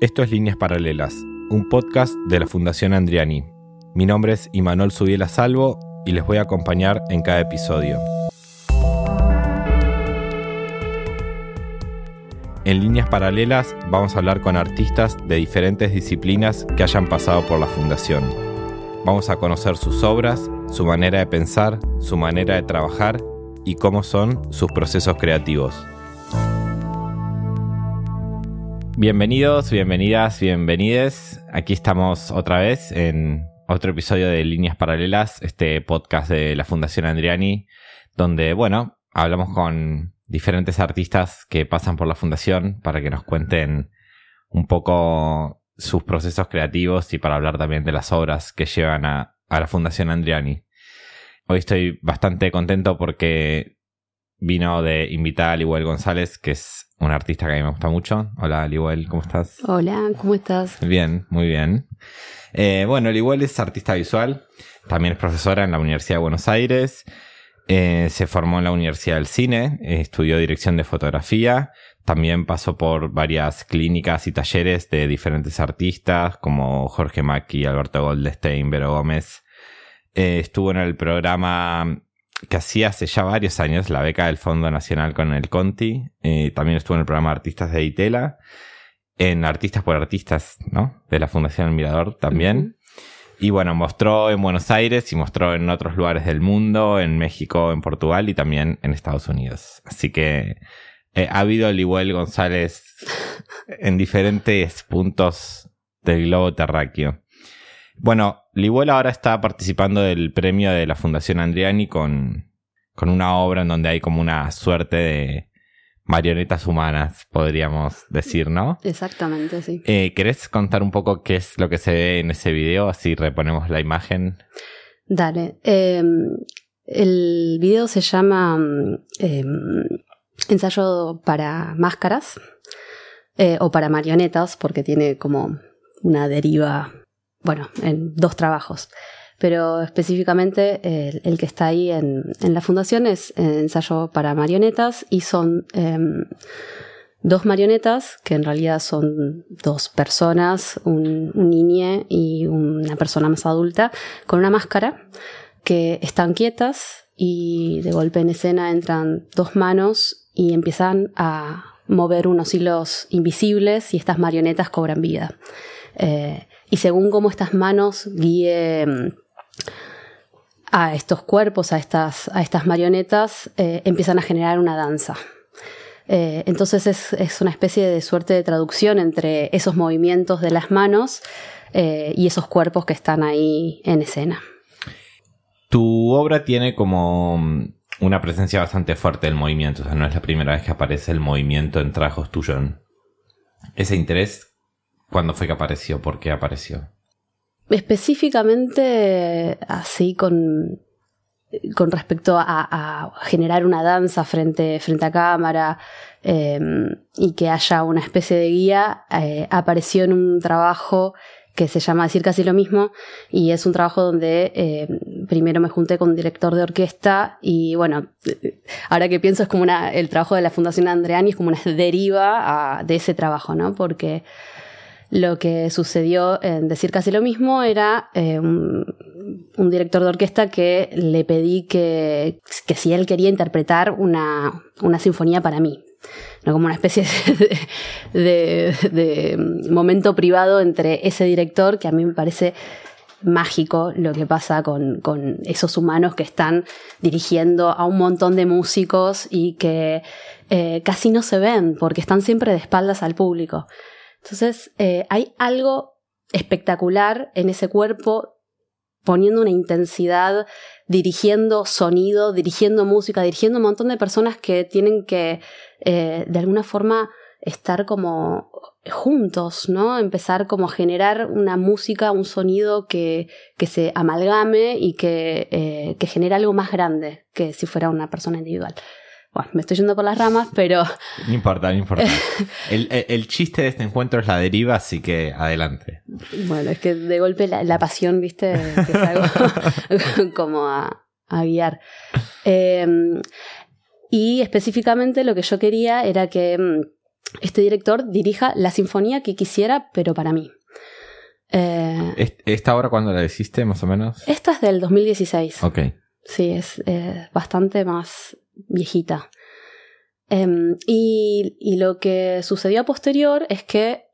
Esto es Líneas Paralelas, un podcast de la Fundación Andriani. Mi nombre es Imanol Subiela Salvo y les voy a acompañar en cada episodio. En Líneas Paralelas vamos a hablar con artistas de diferentes disciplinas que hayan pasado por la Fundación. Vamos a conocer sus obras, su manera de pensar, su manera de trabajar y cómo son sus procesos creativos. Bienvenidos, bienvenidas, bienvenides. Aquí estamos otra vez en otro episodio de Líneas Paralelas, este podcast de la Fundación Andriani, donde, bueno, hablamos con diferentes artistas que pasan por la Fundación para que nos cuenten un poco sus procesos creativos y para hablar también de las obras que llevan a, la Fundación Andriani. Hoy estoy bastante contento porque vino de invitar a Liwell González, que es un artista que a mí me gusta mucho. Hola, Liwell, ¿cómo estás? Hola, ¿cómo estás? Bien, muy bien. Eh, bueno, Liwell es artista visual, también es profesora en la Universidad de Buenos Aires, eh, se formó en la Universidad del Cine, estudió dirección de fotografía, también pasó por varias clínicas y talleres de diferentes artistas como Jorge Macchi, Alberto Goldstein, Vero Gómez. Eh, estuvo en el programa que hacía hace ya varios años, la beca del Fondo Nacional con el Conti. Eh, también estuvo en el programa Artistas de Itela, en Artistas por Artistas, ¿no? De la Fundación El Mirador también. Y bueno, mostró en Buenos Aires y mostró en otros lugares del mundo, en México, en Portugal y también en Estados Unidos. Así que eh, ha habido Libuel González en diferentes puntos del globo terráqueo. Bueno, Libuel ahora está participando del premio de la Fundación Andriani con, con una obra en donde hay como una suerte de marionetas humanas, podríamos decir, ¿no? Exactamente, sí. Eh, ¿Querés contar un poco qué es lo que se ve en ese video? Así reponemos la imagen. Dale. Em, el video se llama em, Ensayo para máscaras eh, o para marionetas, porque tiene como una deriva bueno, en dos trabajos. Pero específicamente el, que está ahí en, la fundación es ensayo para marionetas y son em, dos marionetas que en realidad son dos personas, un, un y una persona más adulta, con una máscara que están quietas y de golpe en escena entran dos manos y empiezan a mover unos hilos invisibles y estas marionetas cobran vida. Eh, y según cómo estas manos guíen a estos cuerpos, a estas, a estas marionetas, eh, empiezan a generar una danza. Eh, entonces es, una especie de suerte de traducción entre esos movimientos de las manos eh, y esos cuerpos que están ahí en escena. Tu obra tiene como una presencia bastante fuerte del movimiento, o sea, no es la primera vez que aparece el movimiento en trabajos tuyos. Ese interés ¿Cuándo fue que apareció? ¿Por qué apareció? Específicamente así con, con respecto a, generar una danza frente, frente a cámara em, y que haya una especie de guía, eh, apareció en un trabajo que se llama Decir casi lo mismo y es un trabajo donde em, primero me junté con un director de orquesta y bueno, ahora que pienso es como una, el trabajo de la Fundación Andreani es como una deriva de ese trabajo, ¿no? Porque lo que sucedió en Decir casi lo mismo era eh, un, director de orquesta que le pedí que, que si él quería interpretar una, una sinfonía para mí. ¿no? como una especie de, de, momento privado entre ese director que a mí me parece mágico lo que pasa con, con, esos humanos que están dirigiendo a un montón de músicos y que eh, casi no se ven porque están siempre de espaldas al público. Entonces, eh, hay algo espectacular en ese cuerpo poniendo una intensidad, dirigiendo sonido, dirigiendo música, dirigiendo un montón de personas que tienen que, eh, de alguna forma, estar como juntos, ¿no? Empezar como a generar una música, un sonido que, que se amalgame y que, eh, que genere algo más grande que si fuera una persona individual. Bueno, me estoy yendo por las ramas, pero... No importa, no importa. el, chiste de este encuentro es la deriva, así que adelante. Bueno, es que de golpe la, pasión, viste, que es algo como a, guiar. Em, y específicamente lo que yo quería era que mm, este director dirija la sinfonía que quisiera, pero para mí. Eh, ¿Esta obra cuándo la hiciste, más o menos? Esta es del 2016. Ok. Sí, es bastante más viejita. Em, y, lo que sucedió a posterior es que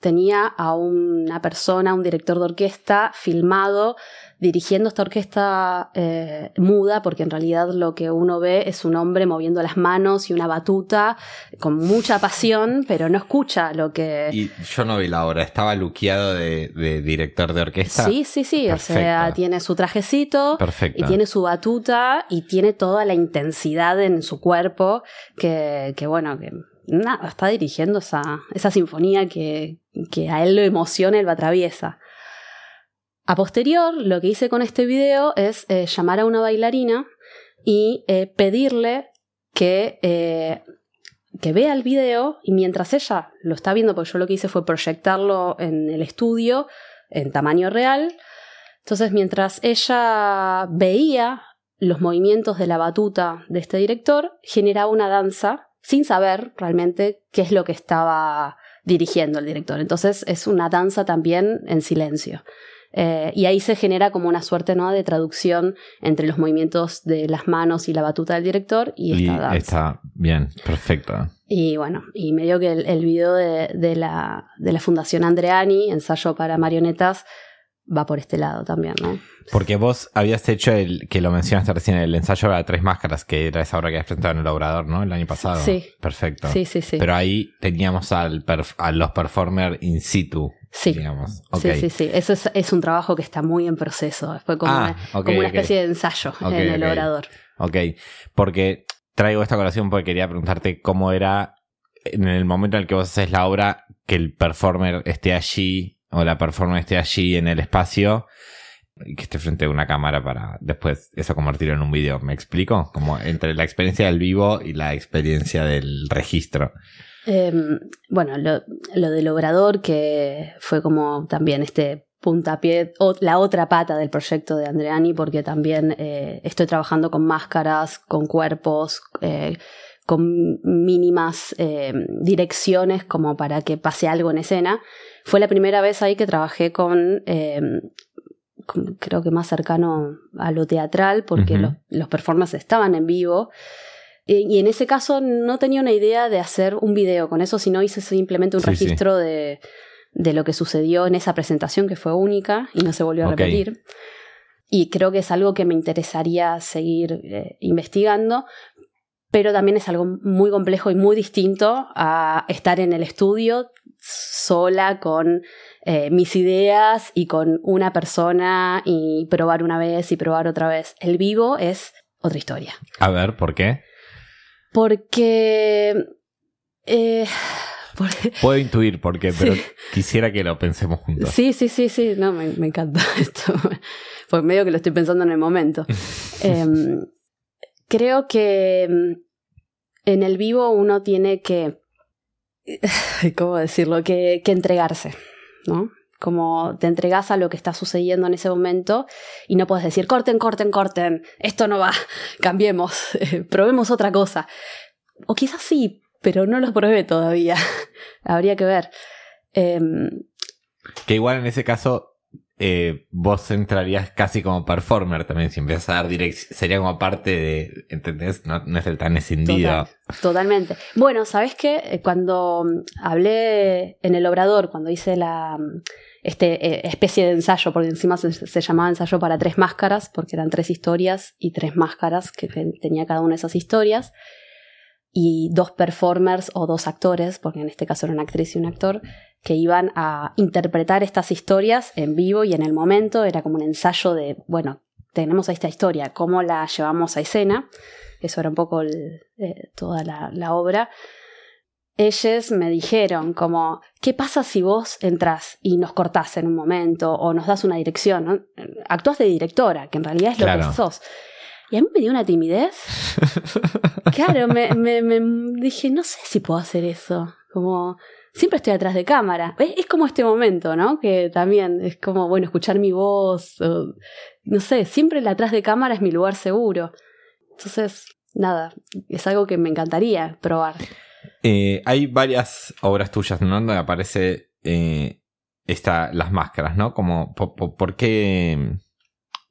tenía a una persona, un director de orquesta, filmado dirigiendo esta orquesta eh, muda, porque en realidad lo que uno ve es un hombre moviendo las manos y una batuta con mucha pasión, pero no escucha lo que... Y yo no vi la obra, estaba luqueado de, director de orquesta. Sí, sí, sí, o sea, tiene su trajecito y tiene su batuta y tiene toda la intensidad en su cuerpo que, que bueno, que nada, está dirigiendo esa, esa sinfonía que, que a él lo emociona y lo atraviesa. A posterior, lo que hice con este video es eh, llamar a una bailarina y eh, pedirle que, eh, que vea el video y mientras ella lo está viendo, porque yo lo que hice fue proyectarlo en el estudio en tamaño real, entonces mientras ella veía los movimientos de la batuta de este director, generaba una danza sin saber realmente qué es lo que estaba dirigiendo el director. Entonces es una danza también en silencio. Eh, y ahí se genera como una suerte ¿no? de traducción entre los movimientos de las manos y la batuta del director y esta danza. Está bien, perfecto. Y bueno, y medio que el, video de, de, la, de la Fundación Andreani, ensayo para marionetas, va por este lado también, ¿no? Porque vos habías hecho el, que lo mencionaste recién, el ensayo de tres máscaras, que era esa obra que habías presentado en el Obrador, ¿no? El año pasado. Sí. Perfecto. Sí, sí, sí. Pero ahí teníamos al a los performers in situ. Sí. Digamos. Sí, sí, sí. Eso es, un trabajo que está muy en proceso. Fue como, ah, una, como una especie de ensayo en el Obrador. Ok. Porque traigo esta colación porque quería preguntarte cómo era en el momento en el que vos haces la obra que el performer esté allí o la performance esté allí en el espacio y que esté frente a una cámara para después eso convertirlo en un video. ¿Me explico? Como entre la experiencia del vivo y la experiencia del registro. Em, bueno, lo, del obrador, que fue como también este puntapié, o la otra pata del proyecto de Andreani, porque también eh, estoy trabajando con máscaras, con cuerpos, eh, con mínimas eh, direcciones como para que pase algo en escena. Fue la primera vez ahí que trabajé con, eh, creo que más cercano a lo teatral, porque los, los performances estaban en vivo. Y, en ese caso no tenía una idea de hacer un video con eso, sino hice simplemente un registro De, de, lo que sucedió en esa presentación que fue única y no se volvió a repetir. Y creo que es algo que me interesaría seguir eh, investigando, pero también es algo muy complejo y muy distinto a estar en el estudio sola con eh, mis ideas y con una persona y probar una vez y probar otra vez. El vivo es otra historia. A ver, ¿por qué? Porque... Eh, Puedo intuir por qué, pero quisiera que lo pensemos juntos. Sí, sí, sí, sí, no, me, encanta esto. Pues medio que lo estoy pensando en el momento. Em, creo que mm, en el vivo uno tiene que, ¿cómo decirlo?, que, entregarse, ¿no? Como te entregas a lo que está sucediendo en ese momento y no puedes decir, corten, corten, corten, esto no va, cambiemos, probemos otra cosa. O quizás sí, pero no lo probé todavía. Habría que ver. Em, que igual en ese caso eh, vos entrarías casi como performer también, si empiezas a dar dirección, sería como parte de, ¿entendés? No, es el tan escindido. totalmente. Bueno, ¿sabes qué? Eh, cuando hablé en el obrador, cuando hice la este, eh, especie de ensayo, porque encima se, llamaba ensayo para tres máscaras, porque eran tres historias y tres máscaras que tenía cada una de esas historias, y dos performers o dos actores, porque en este caso era una actriz y un actor, que iban a interpretar estas historias en vivo y en el momento. Era como un ensayo de, bueno, tenemos esta historia, ¿cómo la llevamos a escena? Eso era un poco eh, toda la, obra. Ellos me dijeron como, ¿qué pasa si vos entras y nos cortás en un momento o nos das una dirección? ¿no? Actúas de directora, que en realidad es lo que sos. Y a mí me dio una timidez. claro, me, me, me, dije, no sé si puedo hacer eso. Como, siempre estoy atrás de cámara. Es, como este momento, ¿no? Que también es como, bueno, escuchar mi voz. no sé, siempre el atrás de cámara es mi lugar seguro. Entonces, nada, es algo que me encantaría probar. Eh, hay varias obras tuyas, ¿no? Donde aparece eh, esta, las máscaras, ¿no? Como, por, qué,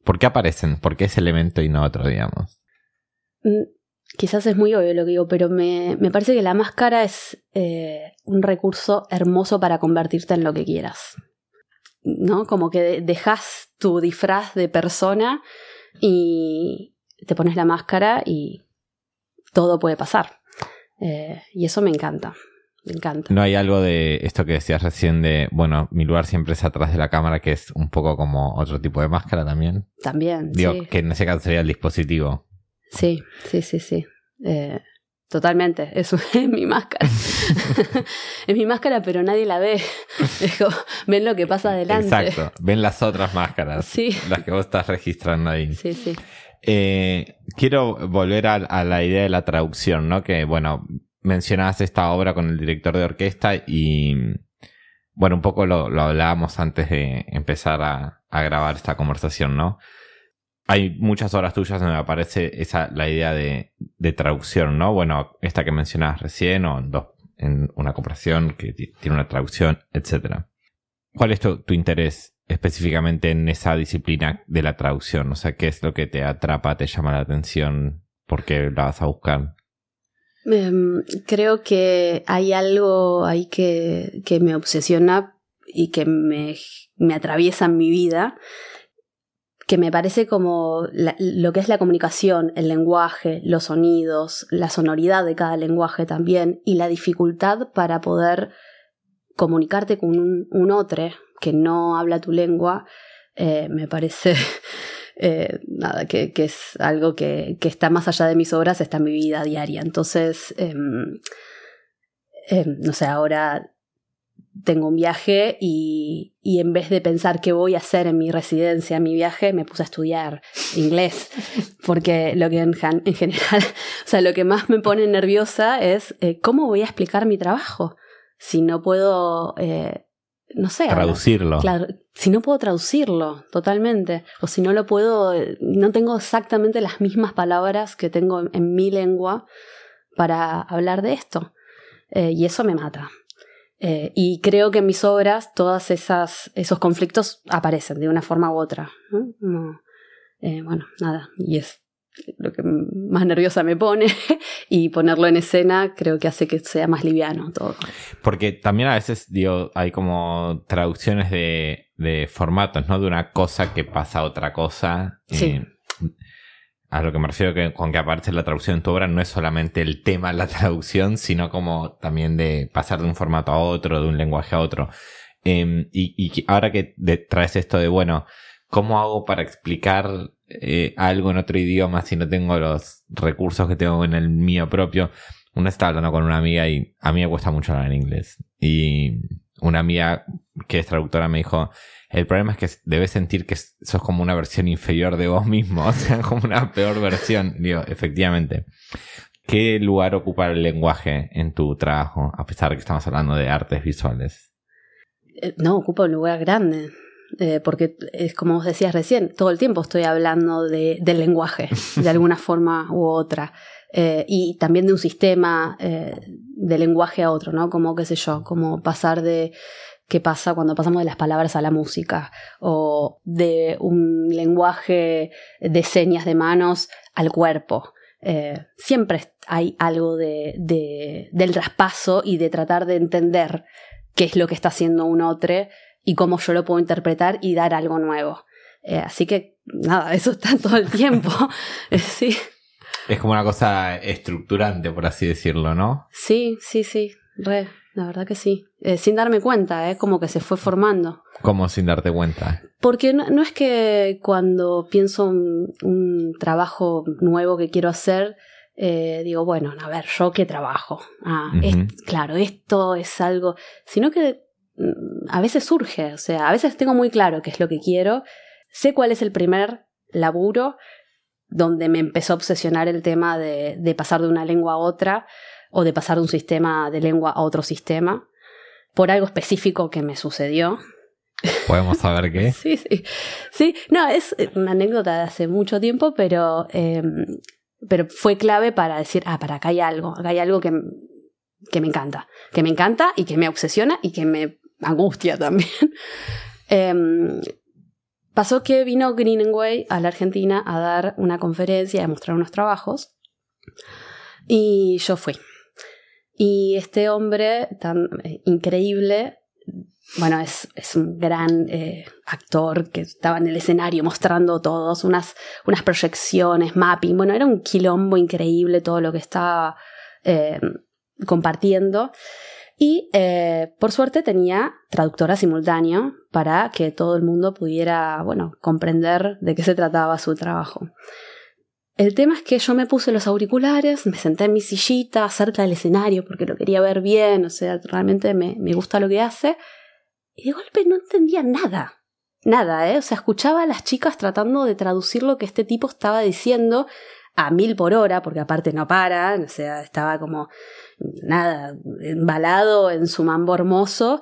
¿por qué aparecen? ¿Por qué ese elemento y no otro, digamos? Mm, quizás es muy obvio lo que digo, pero me, me parece que la máscara es eh, un recurso hermoso para convertirte en lo que quieras. ¿No? Como que dejas tu disfraz de persona y te pones la máscara y todo puede pasar. Eh, y eso me encanta. Me encanta. No hay algo de esto que decías recién de, bueno, mi lugar siempre es atrás de la cámara, que es un poco como otro tipo de máscara también. También. Digo, que en ese caso sería el dispositivo. Sí, sí, sí, sí. Eh, totalmente, eso es mi máscara. es mi máscara, pero nadie la ve. ven lo que pasa adelante. Exacto, ven las otras máscaras. Sí. Las que vos estás registrando ahí. Sí, sí. Eh, quiero volver a, la idea de la traducción, ¿no? Que, bueno, mencionabas esta obra con el director de orquesta y, bueno, un poco lo, hablábamos antes de empezar a, grabar esta conversación, ¿no? Hay muchas obras tuyas donde aparece esa, la idea de, traducción, ¿no? Bueno, esta que mencionabas recién o en, una comparación que tiene una traducción, etc. ¿Cuál es tu interés específicamente en esa disciplina de la traducción? O sea, ¿qué es lo que te atrapa, te llama la atención? ¿Por qué la vas a buscar? Em, creo que hay algo ahí que, que me obsesiona y que me, me, atraviesa en mi vida, que me parece como lo que es la comunicación, el lenguaje, los sonidos, la sonoridad de cada lenguaje también, y la dificultad para poder comunicarte con un otro, que no habla tu lengua, eh, me parece eh, nada, que, es algo que, está más allá de mis obras, está en mi vida diaria. Entonces, em, em, no sé, ahora tengo un viaje y, en vez de pensar qué voy a hacer en mi residencia, en mi viaje, me puse a estudiar inglés. Porque lo que en, general, o sea, lo que más me pone nerviosa es eh, cómo voy a explicar mi trabajo si no puedo no sé. Traducirlo. Claro, si no puedo traducirlo totalmente, o si no lo puedo, no tengo exactamente las mismas palabras que tengo en, mi lengua para hablar de esto. Eh, y eso me mata. Eh, y creo que en mis obras todos esos conflictos aparecen de una forma u otra. Eh, bueno, nada, y es lo que más nerviosa me pone y ponerlo en escena creo que hace que sea más liviano todo. Porque también a veces, digo, hay como traducciones de, de formatos, ¿no? De una cosa que pasa a otra cosa. Sí. a lo que me refiero que, con que aparece la traducción en tu obra no es solamente el tema de la traducción, sino como también de pasar de un formato a otro, de un lenguaje a otro. Em, y, y ahora que traes esto de, bueno, ¿cómo hago para explicar eh, algo en otro idioma si no tengo los recursos que tengo en el mío propio. Una estaba hablando con una amiga y a mí me cuesta mucho hablar en inglés. Y una amiga que es traductora me dijo, el problema es que debes sentir que sos como una versión inferior de vos mismo, o sea, como una peor versión. Digo, efectivamente. ¿Qué lugar ocupa el lenguaje en tu trabajo, a pesar de que estamos hablando de artes visuales? Eh, no, ocupa un lugar grande. Eh, porque es como vos decías recién, todo el tiempo estoy hablando de, del lenguaje, de alguna forma u otra, eh, y también de un sistema eh, de lenguaje a otro, ¿no? Como, qué sé yo, como pasar de qué pasa cuando pasamos de las palabras a la música, o de un lenguaje de señas de manos al cuerpo. siempre hay algo de, de, del traspaso y de tratar de entender qué es lo que está haciendo un otro y cómo yo lo puedo interpretar y dar algo nuevo. Eh, así que nada, eso está todo el tiempo. Eh, sí. Es como una cosa estructurante, por así decirlo, ¿no? Sí, sí, sí. Re, la verdad que sí. Eh, sin darme cuenta, es como que se fue formando. ¿Cómo sin darte cuenta? Porque no, es que cuando pienso un, un, trabajo nuevo que quiero hacer, digo, bueno, a ver, yo qué trabajo. Ah, claro, esto es algo. Sino que a veces surge, o sea, a veces tengo muy claro qué es lo que quiero, sé cuál es el primer laburo donde me empezó a obsesionar el tema de, de pasar de una lengua a otra o de pasar de un sistema de lengua a otro sistema, por algo específico que me sucedió. ¿Podemos saber qué? sí, sí. Sí, no, es una anécdota de hace mucho tiempo, pero, em, pero fue clave para decir, ah, para acá hay algo, acá hay algo que que me encanta, que me encanta y que me obsesiona y que me angustia también. Em, pasó que vino Greenway a la Argentina a dar una conferencia a mostrar unos trabajos y yo fui. Y este hombre tan eh, increíble, bueno, es, es un gran eh, actor que estaba en el escenario mostrando todos, unas, unas proyecciones, mapping, bueno, era un quilombo increíble todo lo que estaba eh, compartiendo. Y por suerte tenía traductora simultáneo para que todo el mundo pudiera, bueno, comprender de qué se trataba su trabajo. El tema es que yo me puse los auriculares, me senté en mi sillita cerca del escenario porque lo quería ver bien, o sea, realmente me, me gusta lo que hace. Y de golpe no entendía nada. Nada, ¿eh? O sea, escuchaba a las chicas tratando de traducir lo que este tipo estaba diciendo a mil por hora, porque aparte no para, o sea, estaba como nada, embalado en su mambo hermoso.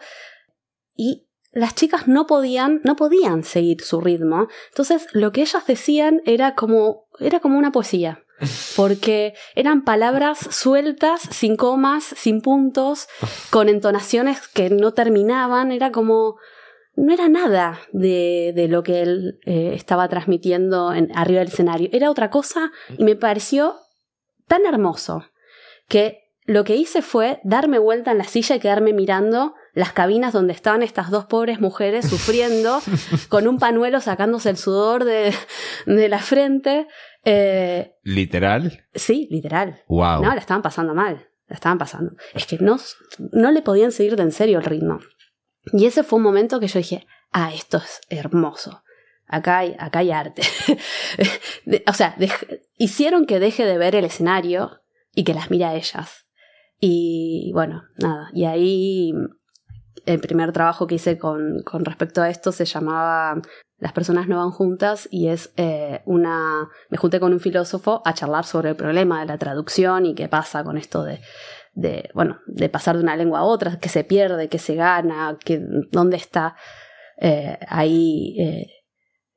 Y las chicas no podían, no podían seguir su ritmo. Entonces, lo que ellas decían era como, era como una poesía. Porque eran palabras sueltas, sin comas, sin puntos, con entonaciones que no terminaban. Era como, no era nada de, de lo que él eh, estaba transmitiendo en, arriba del escenario. Era otra cosa y me pareció tan hermoso que lo que hice fue darme vuelta en la silla y quedarme mirando las cabinas donde estaban estas dos pobres mujeres sufriendo, con un panuelo sacándose el sudor de, de la frente. Eh, ¿Literal? Sí, literal. Wow. No, la estaban pasando mal. La estaban pasando. Es que no, no le podían seguir de en serio el ritmo. Y ese fue un momento que yo dije, ah, esto es hermoso. Acá hay, acá hay arte. o sea, hicieron que deje de ver el escenario y que las mire a ellas. Y bueno, nada. Y ahí el primer trabajo que hice con, respecto a esto se llamaba Las personas no van juntas y es eh, una... Me junté con un filósofo a charlar sobre el problema de la traducción y qué pasa con esto de, bueno, de pasar de una lengua a otra, qué se pierde, qué se gana, que, dónde está eh, ahí... Eh,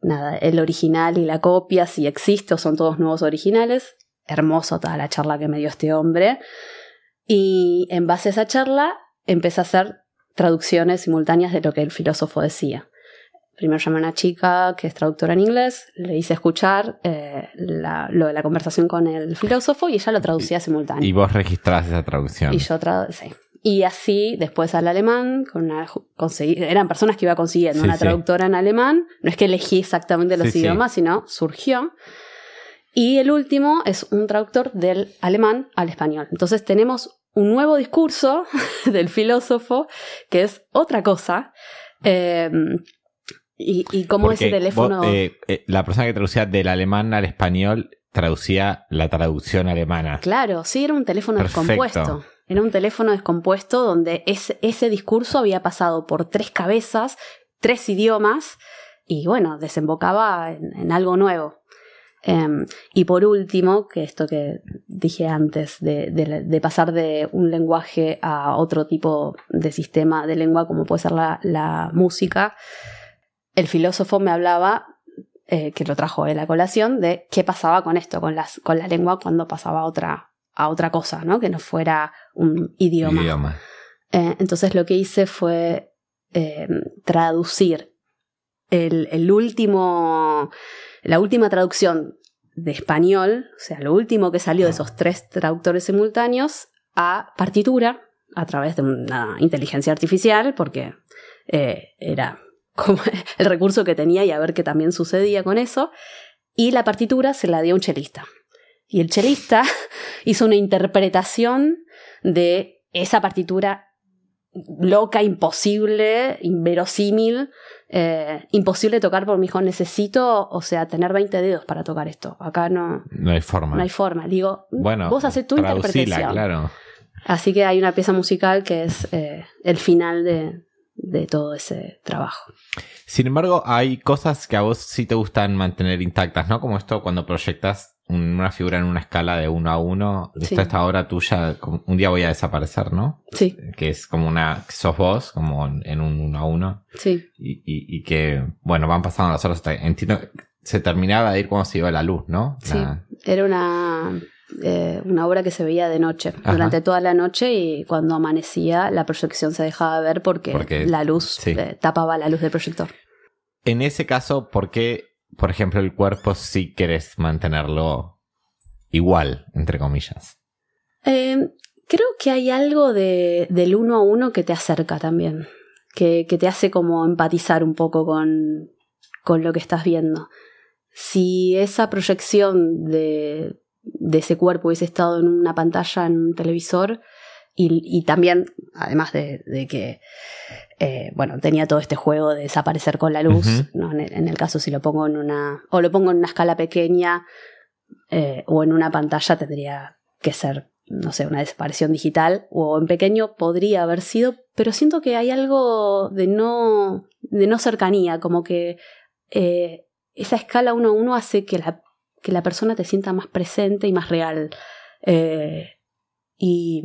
nada, el original y la copia, si existe o son todos nuevos originales. Hermoso toda la charla que me dio este hombre. Y en base a esa charla empecé a hacer traducciones simultáneas de lo que el filósofo decía. Primero llamé a una chica que es traductora en inglés, le hice escuchar eh, lo de la conversación con el filósofo y ella lo traducía simultáneamente. Y vos registrás esa traducción. Y yo sí. Y así, después al alemán, con una, conseguí, eran personas que iba consiguiendo una traductora en alemán. No es que elegí exactamente los idiomas, sino surgió. Y el último es un traductor del alemán al español. Entonces tenemos un nuevo discurso del filósofo, que es otra cosa. Eh, y, y cómo ese teléfono. Eh, eh, la persona que traducía del alemán al español traducía la traducción alemana. Claro, sí, era un teléfono descompuesto. Era un teléfono descompuesto donde ese, ese discurso había pasado por tres cabezas, tres idiomas, y bueno, desembocaba en algo nuevo. Em, y por último, que esto que dije antes, de, pasar de un lenguaje a otro tipo de sistema de lengua, como puede ser la, música, el filósofo me hablaba, eh, que lo trajo en la colación, de qué pasaba con esto, con, las, con la lengua cuando pasaba a otra, a otra cosa, ¿no? que no fuera un idioma. Eh, entonces lo que hice fue em, traducir el, el último la última traducción de español, o sea, lo último que salió de esos tres traductores simultáneos, a partitura a través de una inteligencia artificial, porque eh, era como el recurso que tenía y a ver qué también sucedía con eso. Y la partitura se la dio un chelista. Y el chelista hizo una interpretación de esa partitura loca, imposible, inverosímil, eh, imposible tocar por mi hijo. Necesito, o sea, tener 20 dedos para tocar esto. Acá no. No hay forma. No hay forma. Digo, bueno, vos haces tu interpretación. claro. Así que hay una pieza musical que es eh, el final de, de todo ese trabajo. Sin embargo, hay cosas que a vos sí te gustan mantener intactas, ¿no? Como esto cuando proyectas una figura en una escala de uno a uno, esta obra tuya, un día voy a desaparecer, ¿no? Sí. Que es como una, sos vos, como en un uno a uno. Sí. Y, y, que, bueno, van pasando las horas hasta, entiendo, se terminaba de ir cuando se iba la luz, ¿no? Sí. Era una, eh, una obra que se veía de noche, durante toda la noche y cuando amanecía la proyección se dejaba ver porque, la luz eh, tapaba la luz del proyector. En ese caso, ¿por qué, por ejemplo, el cuerpo sí querés mantenerlo igual, entre comillas? Eh, creo que hay algo de, del uno a uno que te acerca también, que, que te hace como empatizar un poco con, con lo que estás viendo. Si esa proyección de, de ese cuerpo hubiese estado en una pantalla, en un televisor, y, también, además de, que, eh, bueno, tenía todo este juego de desaparecer con la luz, en, el, caso si lo pongo en una, o lo pongo en una escala pequeña eh, o en una pantalla tendría que ser, no sé, una desaparición digital, o en pequeño podría haber sido, pero siento que hay algo de no, de no cercanía, como que eh, esa escala uno a uno hace que la que la persona te sienta más presente y más real. Eh, y,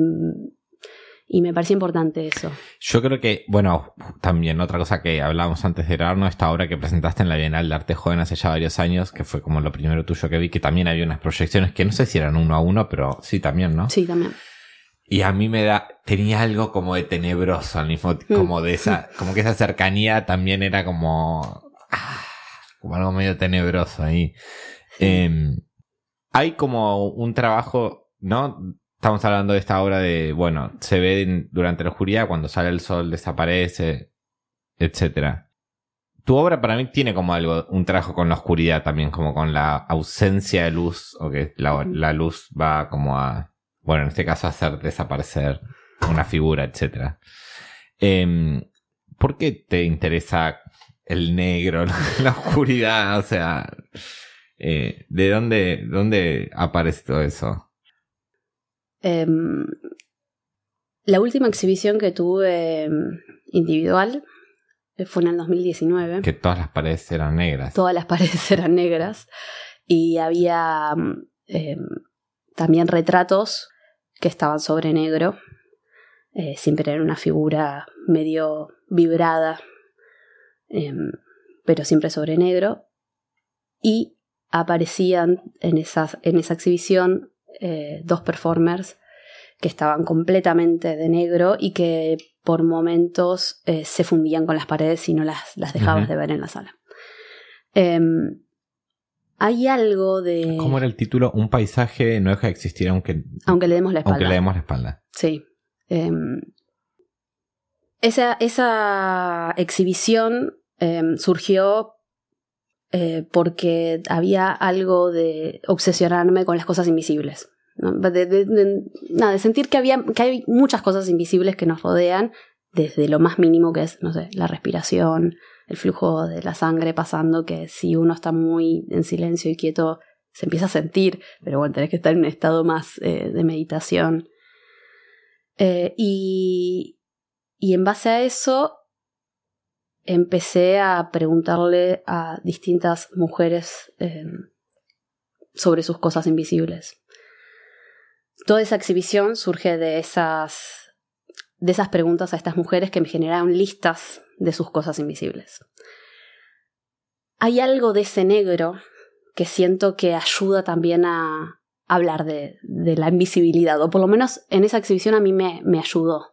y, me parecía importante eso. Yo creo que, bueno, también otra cosa que hablábamos antes de grabarnos, esta obra que presentaste en la Bienal de Arte Joven hace ya varios años, que fue como lo primero tuyo que vi, que también había unas proyecciones que no sé si eran uno a uno, pero sí también, ¿no? Sí, también. Y a mí me da, tenía algo como de tenebroso al mismo tiempo, como de esa, como que esa cercanía también era como, ah, como algo medio tenebroso ahí. Em, hay como un trabajo, ¿no? Estamos hablando de esta obra de, bueno, se ve durante la oscuridad, cuando sale el sol desaparece, etc. Tu obra para mí tiene como algo, un trabajo con la oscuridad también, como con la ausencia de luz, o que la, luz va como a, bueno, en este caso a hacer desaparecer una figura, etc. Em, ¿Por qué te interesa el negro, la oscuridad? O sea, eh, ¿De dónde, dónde aparece todo eso? Em, la última exhibición que tuve em, individual eh, fue en el 2019. Que todas las paredes eran negras. Todas las paredes eran negras. Y había em, también retratos que estaban sobre negro. Eh, siempre era una figura medio vibrada, pero siempre sobre negro. Y aparecían en, esas, en esa exhibición eh, dos performers que estaban completamente de negro y que por momentos eh, se fundían con las paredes y no las, las dejabas de ver en la sala. Em, hay algo de... ¿Cómo era el título? Un paisaje no deja de existir aunque... Aunque le demos la espalda. Aunque le demos la espalda. Sí. Em, esa, esa, exhibición em, surgió eh, porque había algo de obsesionarme con las cosas invisibles. De, sentir que, había, que hay muchas cosas invisibles que nos rodean, desde lo más mínimo que es, no sé, la respiración, el flujo de la sangre pasando, que si uno está muy en silencio y quieto, se empieza a sentir, pero bueno, tenés que estar en un estado más eh, de meditación. Eh, y, y en base a eso, empecé a preguntarle a distintas mujeres em, sobre sus cosas invisibles. Toda esa exhibición surge de esas, de esas preguntas a estas mujeres que me generaron listas de sus cosas invisibles. Hay algo de ese negro que siento que ayuda también a hablar de, la invisibilidad, o por lo menos en esa exhibición a mí me ayudó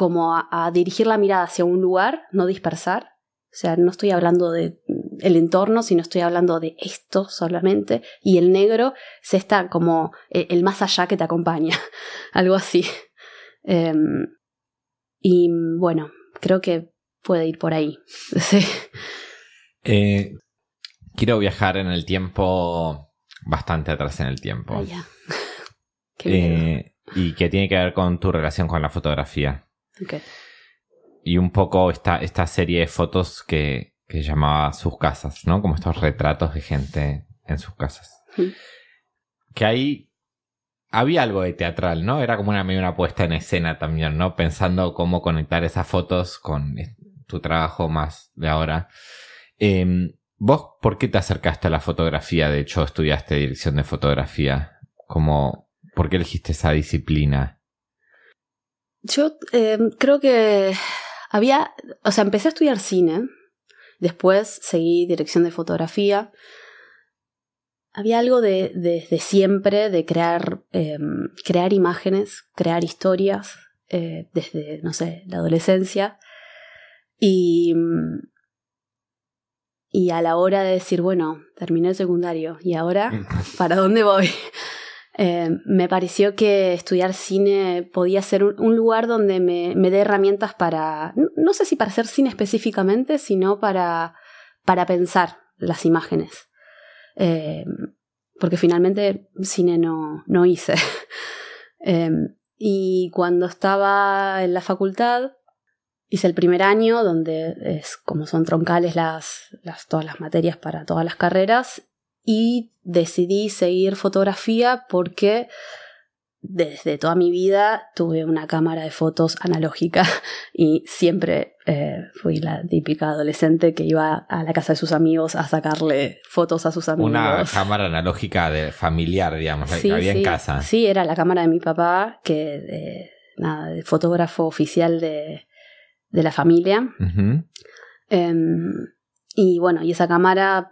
como a, dirigir la mirada hacia un lugar, no dispersar. O sea, no estoy hablando de el entorno, sino estoy hablando de esto solamente. Y el negro se está como eh, el más allá que te acompaña, algo así. Em, y bueno, creo que puede ir por ahí. sí. Eh, quiero viajar en el tiempo, bastante atrás en el tiempo. Ah, eh, y que tiene que ver con tu relación con la fotografía. Y un poco esta, esta serie de fotos que, que llamaba Sus Casas, ¿no? Como estos retratos de gente en sus casas. Que ahí había algo de teatral, ¿no? Era como una medio una puesta en escena también, ¿no? Pensando cómo conectar esas fotos con tu trabajo más de ahora. Em, ¿Vos por qué te acercaste a la fotografía? De hecho, estudiaste dirección de fotografía. Como, ¿Por qué elegiste esa disciplina? Yo eh, creo que había, o sea, empecé a estudiar cine, después seguí dirección de fotografía había algo de, de, siempre de crear, em, crear imágenes, crear historias, eh, desde, no sé, la adolescencia. Y, y a la hora de decir, bueno, terminé el secundario, ¿y ahora para dónde voy? Eh, me pareció que estudiar cine podía ser un, lugar donde me, me dé herramientas para, no, sé si para hacer cine específicamente, sino para, para pensar las imágenes. Eh, porque finalmente cine no, no hice. Em, y cuando estaba en la facultad, hice el primer año, donde es como son troncales las, las, todas las materias para todas las carreras, y decidí seguir fotografía porque desde toda mi vida tuve una cámara de fotos analógica y siempre eh, fui la típica adolescente que iba a la casa de sus amigos a sacarle fotos a sus amigos. Una cámara analógica de familiar, digamos, que había en casa. Sí, era la cámara de mi papá, que eh, nada, fotógrafo oficial de, de la familia. Em, y bueno, y esa cámara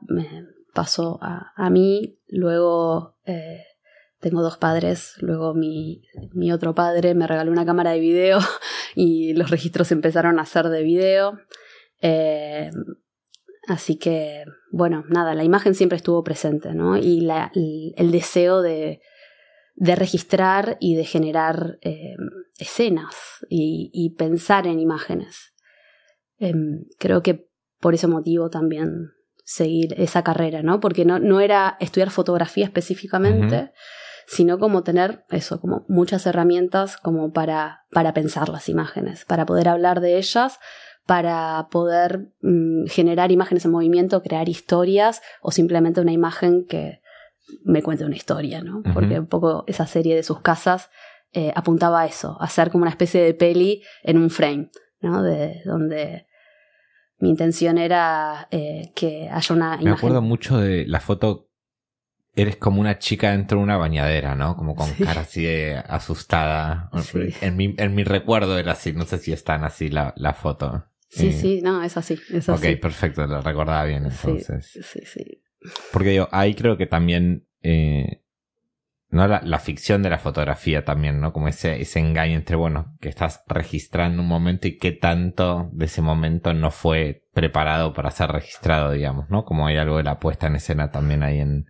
pasó a, a mí, luego... Eh, tengo dos padres, luego mi, mi, otro padre me regaló una cámara de video y los registros empezaron a ser de video. Eh, así que, bueno, nada, la imagen siempre estuvo presente, ¿no? Y la, el, deseo de, de, registrar y de generar eh, escenas y, pensar en imágenes. Eh, creo que por ese motivo también seguir esa carrera, ¿no? Porque no, no era estudiar fotografía específicamente, sino como tener eso, como muchas herramientas como para, para pensar las imágenes, para poder hablar de ellas, para poder mm, generar imágenes en movimiento, crear historias o simplemente una imagen que me cuente una historia, ¿no? Porque un poco esa serie de sus casas eh, apuntaba a eso, a hacer como una especie de peli en un frame, ¿no? De donde mi intención era eh, que haya una imagen. Me acuerdo mucho de la foto eres como una chica dentro de una bañadera, ¿no? Como con cara así asustada. En, mi, en mi recuerdo era así, no sé si es tan así la, la foto. Sí, eh, sí, no, es así, es así. Ok, perfecto, lo recordaba bien entonces. Sí, sí, Porque yo ahí creo que también, eh, ¿no? La, la, ficción de la fotografía también, ¿no? Como ese, ese engaño entre, bueno, que estás registrando un momento y qué tanto de ese momento no fue preparado para ser registrado, digamos, ¿no? Como hay algo de la puesta en escena también ahí en,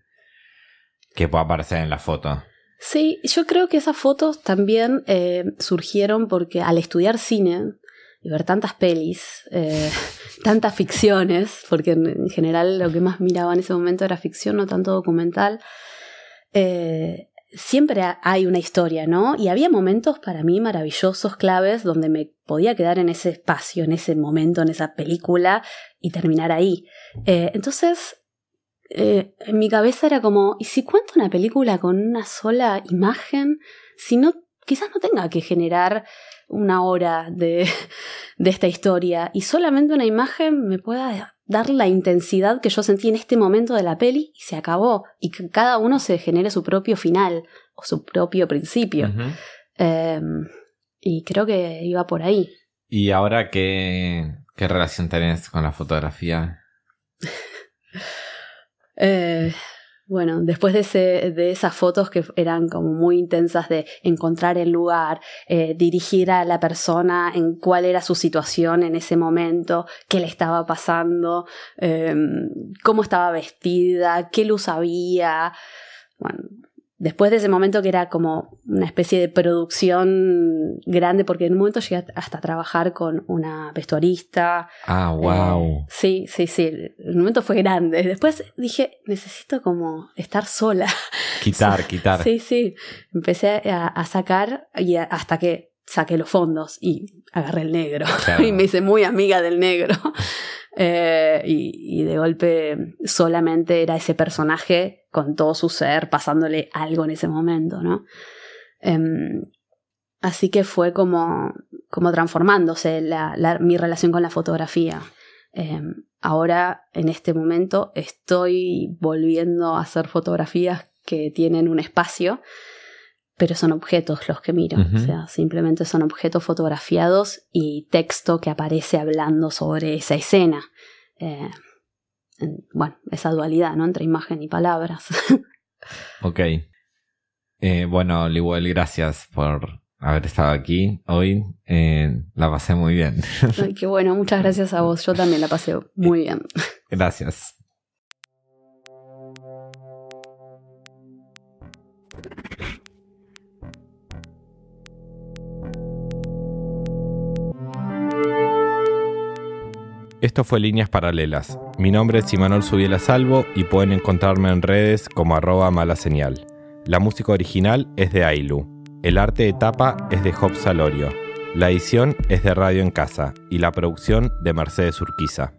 que pueda aparecer en la foto. Sí, yo creo que esas fotos también eh, surgieron porque al estudiar cine y ver tantas pelis, eh, tantas ficciones, porque en, general lo que más miraba en ese momento era ficción, no tanto documental, eh, siempre hay una historia, ¿no? Y había momentos para mí maravillosos, claves, donde me podía quedar en ese espacio, en ese momento, en esa película y terminar ahí. entonces, eh, en mi cabeza era como, ¿y si cuento una película con una sola imagen? Si no, quizás no tenga que generar una hora de, de esta historia y solamente una imagen me pueda dar la intensidad que yo sentí en este momento de la peli y se acabó. Y que cada uno se genere su propio final o su propio principio. Em, y creo que iba por ahí. ¿Y ahora qué, qué relación tenés con la fotografía? Eh, bueno, después de, ese, de, esas fotos que eran como muy intensas de encontrar el lugar, eh, dirigir a la persona en cuál era su situación en ese momento, qué le estaba pasando, em, cómo estaba vestida, qué luz había. Bueno, después de ese momento que era como una especie de producción grande, porque en un momento llegué hasta a trabajar con una vestuarista. Ah, wow. Eh, sí, sí, sí. El momento fue grande. Después dije, necesito como estar sola. Quitar, quitar. Sí, sí. Empecé a, sacar y hasta que saqué los fondos y agarré el negro. y me hice muy amiga del negro. Eh, y, de golpe solamente era ese personaje con todo su ser pasándole algo en ese momento, ¿no? Em, así que fue como, como transformándose mi relación con la fotografía. Em, ahora, en este momento, estoy volviendo a hacer fotografías que tienen un espacio pero son objetos los que miro, o sea, simplemente son objetos fotografiados y texto que aparece hablando sobre esa escena. Eh, bueno, esa dualidad, ¿no? Entre imagen y palabras. ok. Eh, bueno, igual gracias por haber estado aquí hoy. Eh, la pasé muy bien. Ay, qué bueno, muchas gracias a vos. Yo también la pasé muy bien. Gracias. Esto fue Líneas Paralelas. Mi nombre es Imanol Subiela Salvo y pueden encontrarme en redes como arroba mala señal. La música original es de Ailu. El arte de tapa es de Job Salorio. La edición es de Radio en Casa y la producción de Mercedes Urquiza.